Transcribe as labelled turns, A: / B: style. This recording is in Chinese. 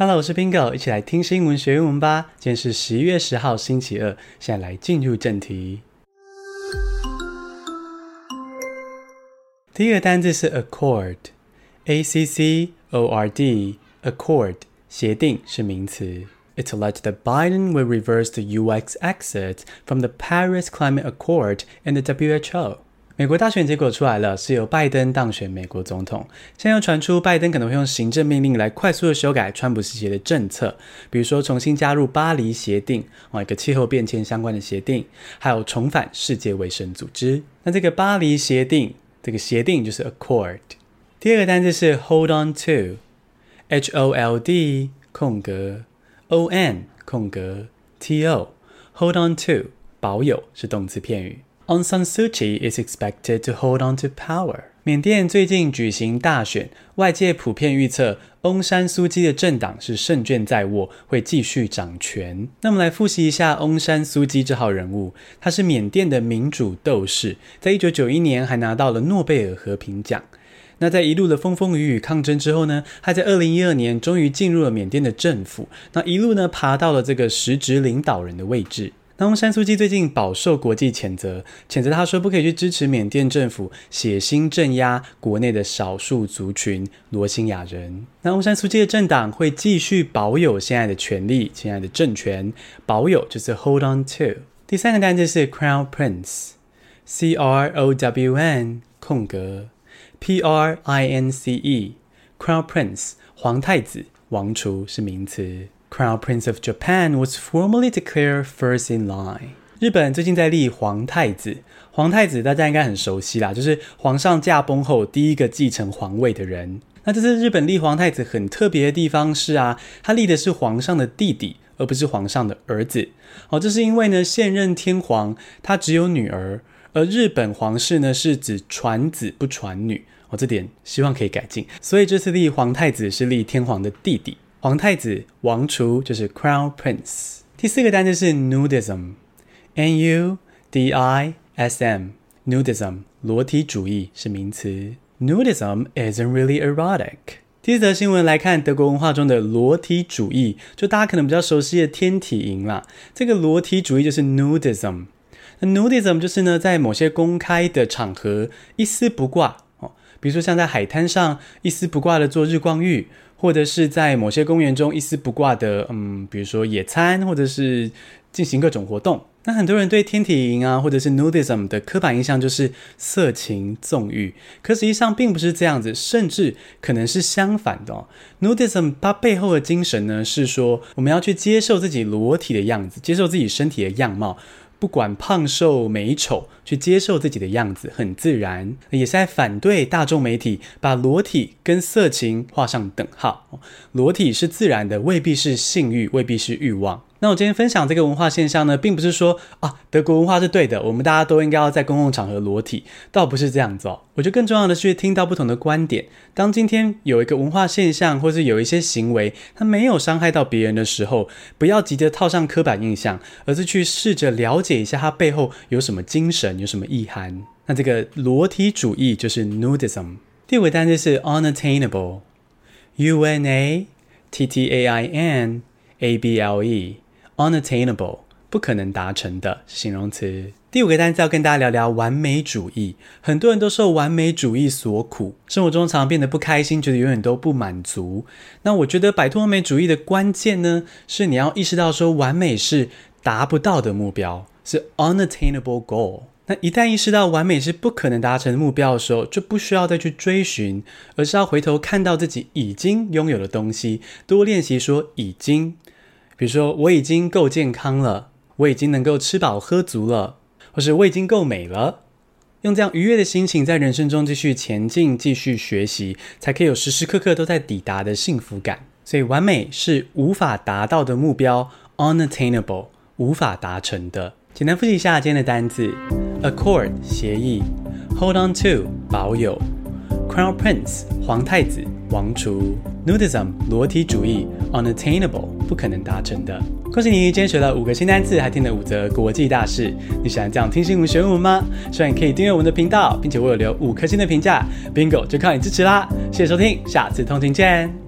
A: Hello，我是 Bingo，一起来听新闻学英文吧。今天是十一月十号，星期二。现在来进入正题。第一个单字是 accord，a c c o r d，accord，协定是名词。It's alleged that Biden will reverse the U.S. exit from the Paris Climate Accord and the WHO. 美国大选结果出来了，是由拜登当选美国总统。现在又传出拜登可能会用行政命令来快速的修改川普时期的政策，比如说重新加入巴黎协定啊，一个气候变迁相关的协定，还有重返世界卫生组织。那这个巴黎协定，这个协定就是 accord。第二个单字是 hold on to，H O L D 空格 O N 空格 T O，hold on to 保有是动词片语。Aung San Suu Kyi is expected to hold on to power。缅甸最近举行大选，外界普遍预测翁山苏姬的政党是胜券在握，会继续掌权。那我们来复习一下翁山苏姬这号人物，他是缅甸的民主斗士，在一九九一年还拿到了诺贝尔和平奖。那在一路的风风雨雨抗争之后呢，他在二零一二年终于进入了缅甸的政府，那一路呢爬到了这个实职领导人的位置。那翁山苏姬最近饱受国际谴责，谴责他说不可以去支持缅甸政府血腥镇压国内的少数族群罗兴亚人。那翁山苏姬的政党会继续保有现在的权力，现在的政权，保有就是 hold on to。第三个单词是 Crown Prince，C R O W N 空格 P R I N C E，Crown Prince 皇太子、王储是名词。Crown Prince of Japan was formally declared first in line。日本最近在立皇太子，皇太子大家应该很熟悉啦，就是皇上驾崩后第一个继承皇位的人。那这次日本立皇太子很特别的地方是啊，他立的是皇上的弟弟，而不是皇上的儿子。哦，这是因为呢，现任天皇他只有女儿，而日本皇室呢是指传子不传女。哦，这点希望可以改进。所以这次立皇太子是立天皇的弟弟。皇太子、王储就是 Crown Prince。第四个单词是 Nudism，N U D I S M，Nudism 裸体主义是名词。Nudism isn't really erotic。第一则新闻来看，德国文化中的裸体主义，就大家可能比较熟悉的天体营啦。这个裸体主义就是 Nudism。那 Nudism 就是呢，在某些公开的场合一丝不挂哦，比如说像在海滩上一丝不挂的做日光浴。或者是在某些公园中一丝不挂的，嗯，比如说野餐，或者是进行各种活动。那很多人对天体营啊，或者是 nudism 的刻板印象就是色情纵欲，可实际上并不是这样子，甚至可能是相反的。nudism 它背后的精神呢，是说我们要去接受自己裸体的样子，接受自己身体的样貌。不管胖瘦美丑，去接受自己的样子很自然，也是在反对大众媒体把裸体跟色情画上等号。裸体是自然的，未必是性欲，未必是欲望。那我今天分享这个文化现象呢，并不是说啊，德国文化是对的，我们大家都应该要在公共场合裸体，倒不是这样子哦。我觉得更重要的是听到不同的观点。当今天有一个文化现象，或是有一些行为，它没有伤害到别人的时候，不要急着套上刻板印象，而是去试着了解一下它背后有什么精神，有什么意涵。那这个裸体主义就是 nudism。第五个单词是 unattainable，U N A T T A I N A B L E。Unattainable 不可能达成的形容词。第五个单词要跟大家聊聊完美主义。很多人都受完美主义所苦，生活中常变得不开心，觉得永远都不满足。那我觉得摆脱完美主义的关键呢，是你要意识到说完美是达不到的目标，是 unattainable goal。那一旦意识到完美是不可能达成的目标的时候，就不需要再去追寻，而是要回头看到自己已经拥有的东西，多练习说已经。比如说，我已经够健康了，我已经能够吃饱喝足了，或是我已经够美了。用这样愉悦的心情，在人生中继续前进，继续学习，才可以有时时刻刻都在抵达的幸福感。所以，完美是无法达到的目标，unattainable，无法达成的。简单复习一下今天的单字：accord 协议，hold on to 保有，crown prince 皇太子。王厨，nudism 裸体主义，unattainable 不可能达成的。恭喜你，今天学了五个新单词，还听了五则国际大事。你喜欢这样听新闻学英文吗？希望你可以订阅我们的频道，并且为我留五颗星的评价。Bingo 就靠你支持啦！谢谢收听，下次通勤见。